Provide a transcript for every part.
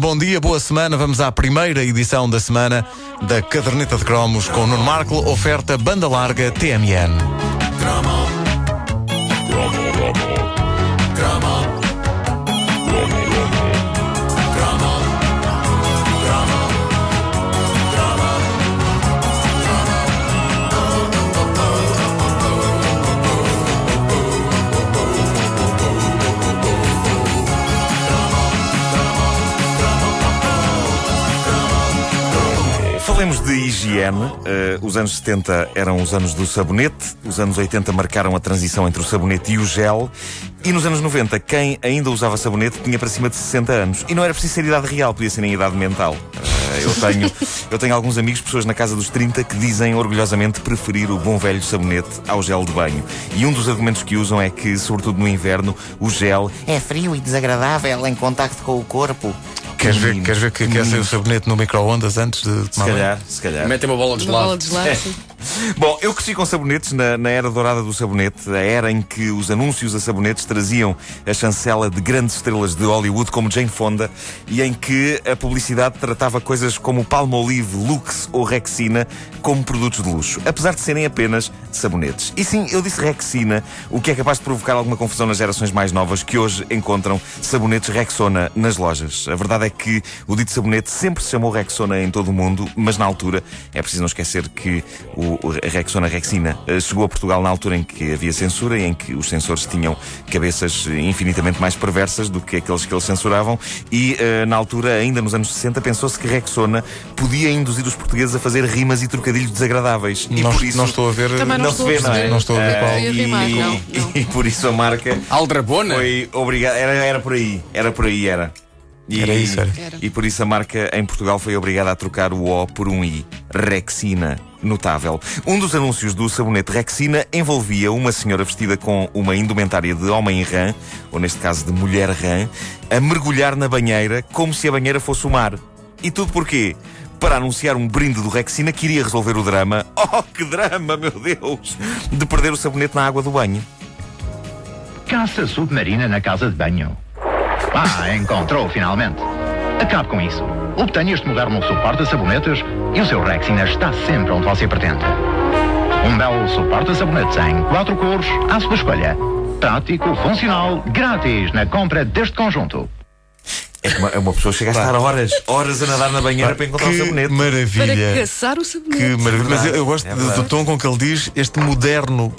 Bom dia, boa semana. Vamos à primeira edição da semana da Caderneta de Cromos com Nuno Marco, oferta banda larga TMN. Uh, os anos 70 eram os anos do sabonete, os anos 80 marcaram a transição entre o sabonete e o gel. E nos anos 90, quem ainda usava sabonete tinha para cima de 60 anos. E não era preciso ser idade real, podia ser em idade mental. Uh, eu, tenho, eu tenho alguns amigos, pessoas na casa dos 30, que dizem orgulhosamente preferir o bom velho sabonete ao gel de banho. E um dos argumentos que usam é que, sobretudo no inverno, o gel é frio e desagradável em contacto com o corpo. Queres ver, queres ver que aquecem o sabonete no micro-ondas antes de Se calhar, se calhar. Metem uma bola de Uma bola de gelado, sim. Bom, eu cresci com sabonetes na, na era dourada do sabonete, a era em que os anúncios a sabonetes traziam a chancela de grandes estrelas de Hollywood como Jane Fonda e em que a publicidade tratava coisas como Palmolive, Lux ou Rexina como produtos de luxo, apesar de serem apenas sabonetes. E sim, eu disse Rexina, o que é capaz de provocar alguma confusão nas gerações mais novas que hoje encontram sabonetes Rexona nas lojas. A verdade é que o dito sabonete sempre se chamou Rexona em todo o mundo, mas na altura é preciso não esquecer que o o Rexona Rexina eh, chegou a Portugal na altura em que havia censura e em que os censores tinham cabeças eh, infinitamente mais perversas do que aqueles que eles censuravam e eh, na altura, ainda nos anos 60, pensou-se que Rexona podia induzir os portugueses a fazer rimas e trocadilhos desagradáveis. E Não, por isso não estou a ver. Também não, não estou se vê, a não é? Não estou a ver qual. Rimar, e, não, não. e por isso a marca Aldrabona? foi obrigada. Era, era por aí, era por aí, era. E, Era isso, era. Era. E por isso a marca em Portugal foi obrigada a trocar o O por um I. Rexina. Notável. Um dos anúncios do sabonete Rexina envolvia uma senhora vestida com uma indumentária de homem rã, ou neste caso de mulher rã, a mergulhar na banheira como se a banheira fosse o mar. E tudo porquê? Para anunciar um brinde do Rexina que iria resolver o drama. Oh, que drama, meu Deus! De perder o sabonete na água do banho. Caça submarina na casa de banho. Ah, encontrou finalmente. Acabe com isso. Obtenha este moderno suporte a sabonetes e o seu Rexina está sempre onde você pretende. Um belo suporte a sabonetes em quatro cores à sua escolha. Prático, funcional, grátis na compra deste conjunto. É que uma, uma pessoa chega a estar horas, horas a nadar na banheira para encontrar o sabonete. Para maravilha. caçar o sabonete. Que maravilha. Mas eu, eu gosto É verdade. do tom com que ele diz este moderno.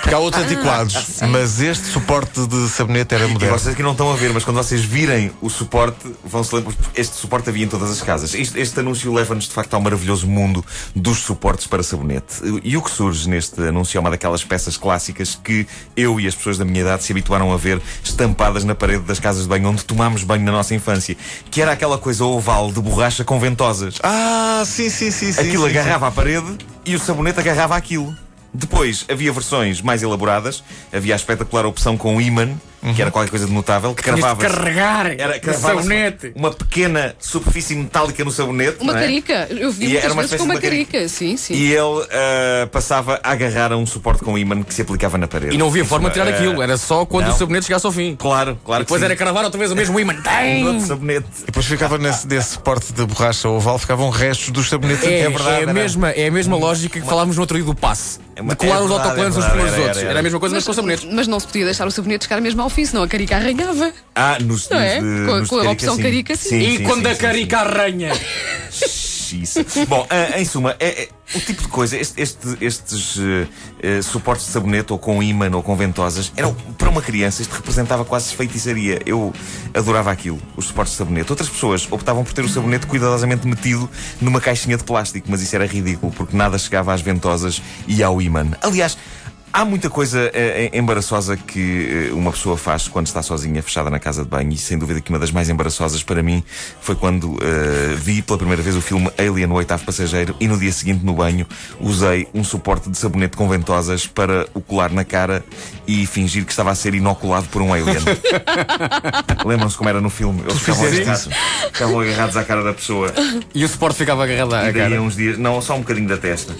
Porque há outros antiquados, mas este suporte de sabonete era E moderno. vocês aqui não estão a ver, mas quando vocês virem o suporte, vão se lembrar. Este suporte havia em todas as casas. Este, este anúncio leva-nos de facto ao maravilhoso mundo dos suportes para sabonete. E o que surge neste anúncio é uma daquelas peças clássicas que eu e as pessoas da minha idade se habituaram a ver estampadas na parede das casas de banho onde tomámos banho na nossa infância. Que era aquela coisa oval de borracha com ventosas. Ah, sim, sim, sim. sim Aquilo sim, agarrava à parede e o sabonete agarrava aquilo. Depois havia versões mais elaboradas. Havia a espetacular opção com imã, que era qualquer coisa de notável, que cravava carregar era cravava sabonete. uma pequena superfície metálica no sabonete. Uma não é? carica. Eu vi E muitas era uma vezes com uma uma carica. Sim, sim. E ele ah, passava a agarrar a um suporte com imã que se aplicava na parede. E não havia forma de tirar Ah, aquilo, era só quando não. o sabonete chegasse ao fim. Claro, claro. Depois que era cravar outra vez o mesmo imã. Um Tem! outro sabonete. E depois ficava nesse, desse suporte de borracha oval, ficavam restos dos sabonetes. É, verdade, é, a mesma, é a mesma lógica que falávamos no outro dia do passe. Uma- de colar é os autocolantes é uns verdade, pelos outros. era, a mesma coisa, mas, Mas, com sabonetes. mas não se podia deixar o sabonete chegar mesmo ao fim, senão a carica arranhava. Ah, nos, Não é? Com a- nos de com a opção carica, sim. E sim, quando sim, a sim, carica arranha. Bom, ah, em suma, é, é o tipo de coisa, este- este- estes eh, eh, suportes de sabonete ou com imã ou com ventosas, eram, para uma criança isto representava quase feitiçaria. Eu adorava aquilo, os suportes de sabonete. Outras pessoas optavam por ter o sabonete cuidadosamente metido numa caixinha de plástico, mas isso era ridículo, porque nada chegava às ventosas e ao imã. Aliás, Há muita coisa eh, embaraçosa que eh, uma pessoa faz quando está sozinha, fechada na casa de banho, e sem dúvida que uma das mais embaraçosas para mim foi quando eh, vi pela primeira vez o filme Alien, o oitavo passageiro, e no dia seguinte no banho usei um suporte de sabonete com ventosas para o colar na cara e fingir que estava a ser inoculado por um alien. Lembram-se como era no filme? Eles ficavam fizeste agarrados, ficavam agarrados à cara da pessoa E o suporte ficava agarrado à e daí a cara. uns dias, não, só um bocadinho da testa.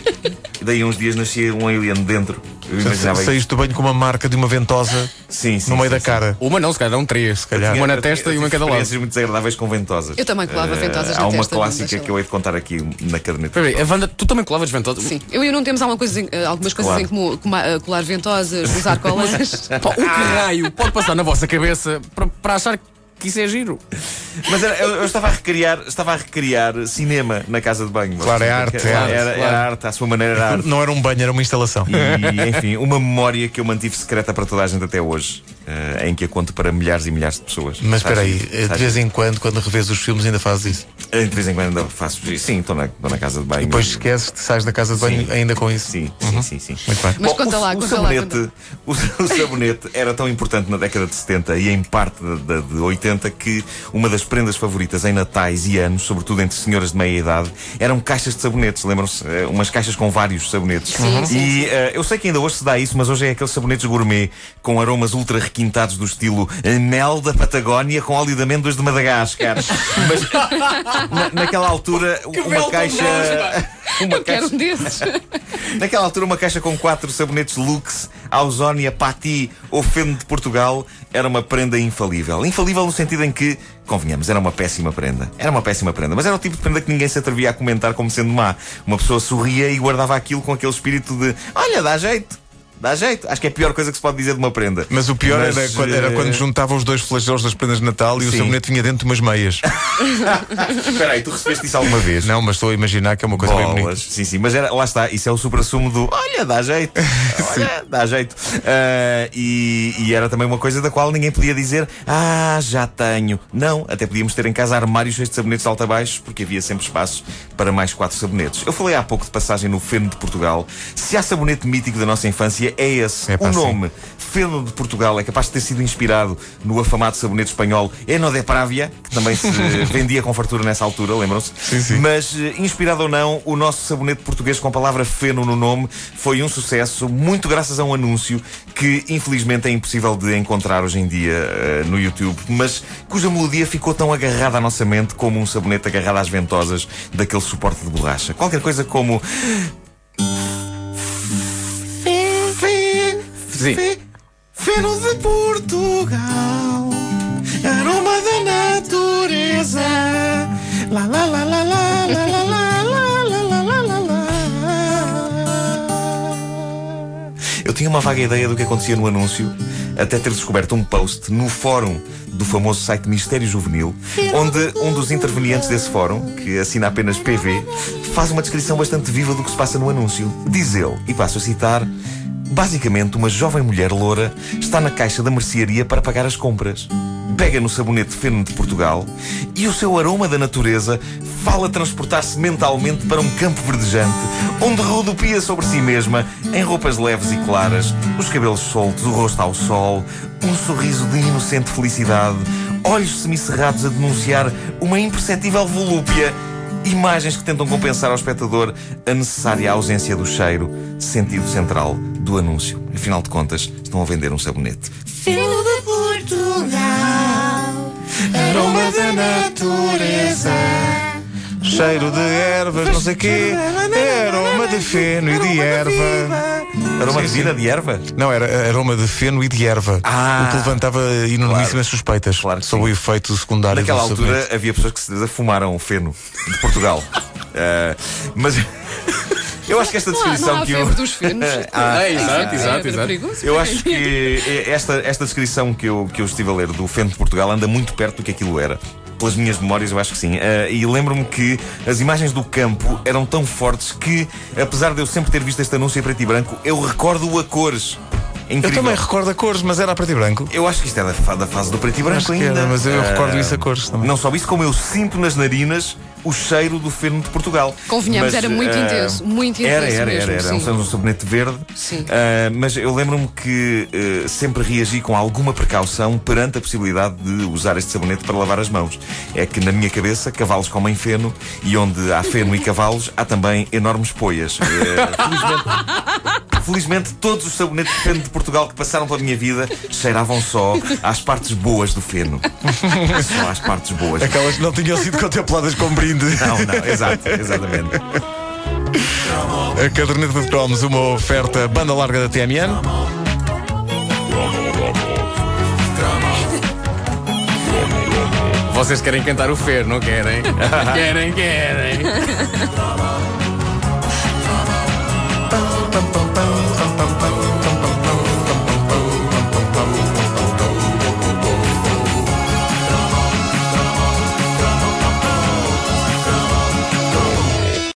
E daí uns dias nascia um alien dentro. Eu Saíste do banho com uma marca de uma ventosa Sim, sim, no meio sim, da sim. cara. Uma não, se calhar eram três. Se calhar. Uma na Eu- testa eu e uma em cada lado. experiências muito desagradáveis com ventosas. Eu também colava Eh, ventosas na Há uma testa, clássica que eu hei de contar aqui na caderneta. Espera aí, a Wanda, tu também colavas ventosas? Sim, eu e o não temos alguma coisa eh, algumas coisas Claro. em comum, como a- colar ventosas, usar colas. O que raio pode passar na vossa cabeça para, para achar que isso é giro? Mas era- eu, eu estava a recriar, estava a recriar cinema na casa de banho. Claro, é arte, é Era, arte, era, claro. arte, à sua maneira era arte. Não era um banho, era uma instalação. E, enfim, uma memória que eu mantive secreta para toda a gente até hoje, eh, em que a conto para milhares e milhares de pessoas. Mas espera aí, Sabes? de vez em quando, quando revês os filmes, ainda fazes isso. Eh, De vez em quando ainda faço. Sim, estou na, estou na casa de banho. Depois esqueces, sais da casa de banho Sim. ainda com isso. Sim, sim, sim, sim. Muito bem. Mas conta o, lá, o conta lá, sabonete, O, o sabonete era tão importante na década de 70 e em parte da, da- de 80 que uma das prendas favoritas em natais e anos, sobretudo entre senhoras de meia idade, eram caixas de sabonetes. Lembram-se? Eh, Umas caixas com vários sabonetes. Sim, sim, e eh, eu sei que ainda hoje se dá isso, mas hoje é aqueles sabonetes gourmet com aromas ultra requintados do estilo eh, mel da Patagónia com óleo de amêndoas de Madagascar. mas na- naquela altura, uma belo caixa. Uma Eu quero caixa um desses. Naquela altura, uma caixa com quatro sabonetes Lux, Ausónia, Pati ou Feno de Portugal era uma prenda infalível. Infalível no sentido em que, convenhamos, era uma péssima prenda. Era uma péssima prenda, mas era o tipo de prenda que ninguém se atrevia a comentar como sendo má. Uma pessoa sorria e guardava aquilo com aquele espírito de: olha, dá jeito. Dá jeito. Acho que é a pior coisa que se pode dizer de uma prenda. Mas o pior Mas, era, quando, era eh, quando juntava os dois flagelos das prendas de Natal e o Sim. sabonete vinha dentro de umas meias. Espera aí, tu recebeste isso alguma vez? Não, mas estou a imaginar que é uma coisa bem bonita. Bolas. Sim, sim, mas era, lá está, isso é o supra-sumo do olha, dá jeito, olha, dá jeito. Ah, e, e era também uma coisa da qual ninguém podia dizer, ah, já tenho. Não, até podíamos ter em casa armários cheios de sabonetes alta baixo, porque havia sempre espaço para mais quatro sabonetes. Eu falei há pouco de passagem no Feno de Portugal. Se há sabonete mítico da nossa infância, é esse. É o sim. nome Feno de Portugal é capaz de ter sido inspirado no afamado sabonete espanhol Eno de Pravia, que também se vendia com fartura nessa altura, lembram-se? Sim, sim. Mas, eh, inspirado ou não, o nosso sabonete português com a palavra feno no nome foi um sucesso, muito graças a um anúncio que, infelizmente, é impossível de encontrar hoje em dia eh, no YouTube, mas cuja melodia ficou tão agarrada à nossa mente como um sabonete agarrado às ventosas daquele suporte de borracha. Qualquer coisa como. Sim. Feno de Portugal, aroma da natureza. Lá, lá, lá, lá, lá, lá, lá, lá, lá, lá, lá, lá, lá. Eu tinha uma vaga ideia do que acontecia no anúncio, até ter descoberto um post no fórum do famoso site Mistério Juvenil, onde um dos intervenientes desse fórum, que assina apenas PV, faz uma descrição bastante viva do que se passa no anúncio. Diz ele, e passo a citar. Basicamente, uma jovem mulher loura está na caixa da mercearia para pagar as compras. Pega no sabonete Feno de Portugal e o seu aroma da natureza fala transportar-se mentalmente para um campo verdejante, onde rodopia sobre si mesma, em roupas leves e claras, os cabelos soltos, o rosto ao sol, um sorriso de inocente felicidade, olhos semicerrados a denunciar uma imperceptível volúpia Imagens que tentam compensar ao espectador a necessária ausência do cheiro, sentido central do anúncio. Afinal de contas, estão a vender um sabonete. Feno de Portugal, Aroma da natureza. Cheiro de ervas, não sei quê. Aroma de feno e de erva. Aroma de vida de erva? Não, era aroma de feno e de erva. Ah. o que levantava enormíssimas suspeitas Claro sobre sim. o efeito secundário Naquela do altura sabonete. havia pessoas que se fumaram feno de Portugal. Eh, mas eu acho que esta Não há, não descrição há que eu. dos fenos. Ah, É, exato, É, exato, é exato. perigoso. Eu acho que esta, esta descrição que eu, que eu estive a ler do Feno de Portugal anda muito perto do que aquilo era. Pelas minhas memórias, eu acho que sim. Ah, e lembro-me que as imagens do campo eram tão fortes que, apesar de eu sempre ter visto este anúncio em preto e branco, eu recordo-o a cores. É Eu incrível. também recordo a cores, mas era a preto e branco. Eu acho que isto é da, da fase do preto e branco ainda. era, mas eu Ah, recordo isso a cores também. Não só isso, como eu sinto nas narinas o cheiro do feno de Portugal. Convenhamos, era muito ah, intenso, muito Era, intenso era, mesmo, era. Era um, sim. um sabonete verde. Sim. Ah, mas eu lembro-me que ah, sempre reagi com alguma precaução perante a possibilidade de usar este sabonete para lavar as mãos. É que na minha cabeça, cavalos comem feno e onde há feno e cavalos, há também enormes poias. Felizmente, Felizmente, todos os sabonetes de feno de Portugal que passaram pela minha vida cheiravam só às partes boas do feno. só às partes boas. Aquelas que não tinham sido contempladas com brinde. Não, não, exato, exatamente. A caderneta de cromos, uma oferta banda larga da TMN. Vocês querem cantar o Fer, não querem? querem, querem.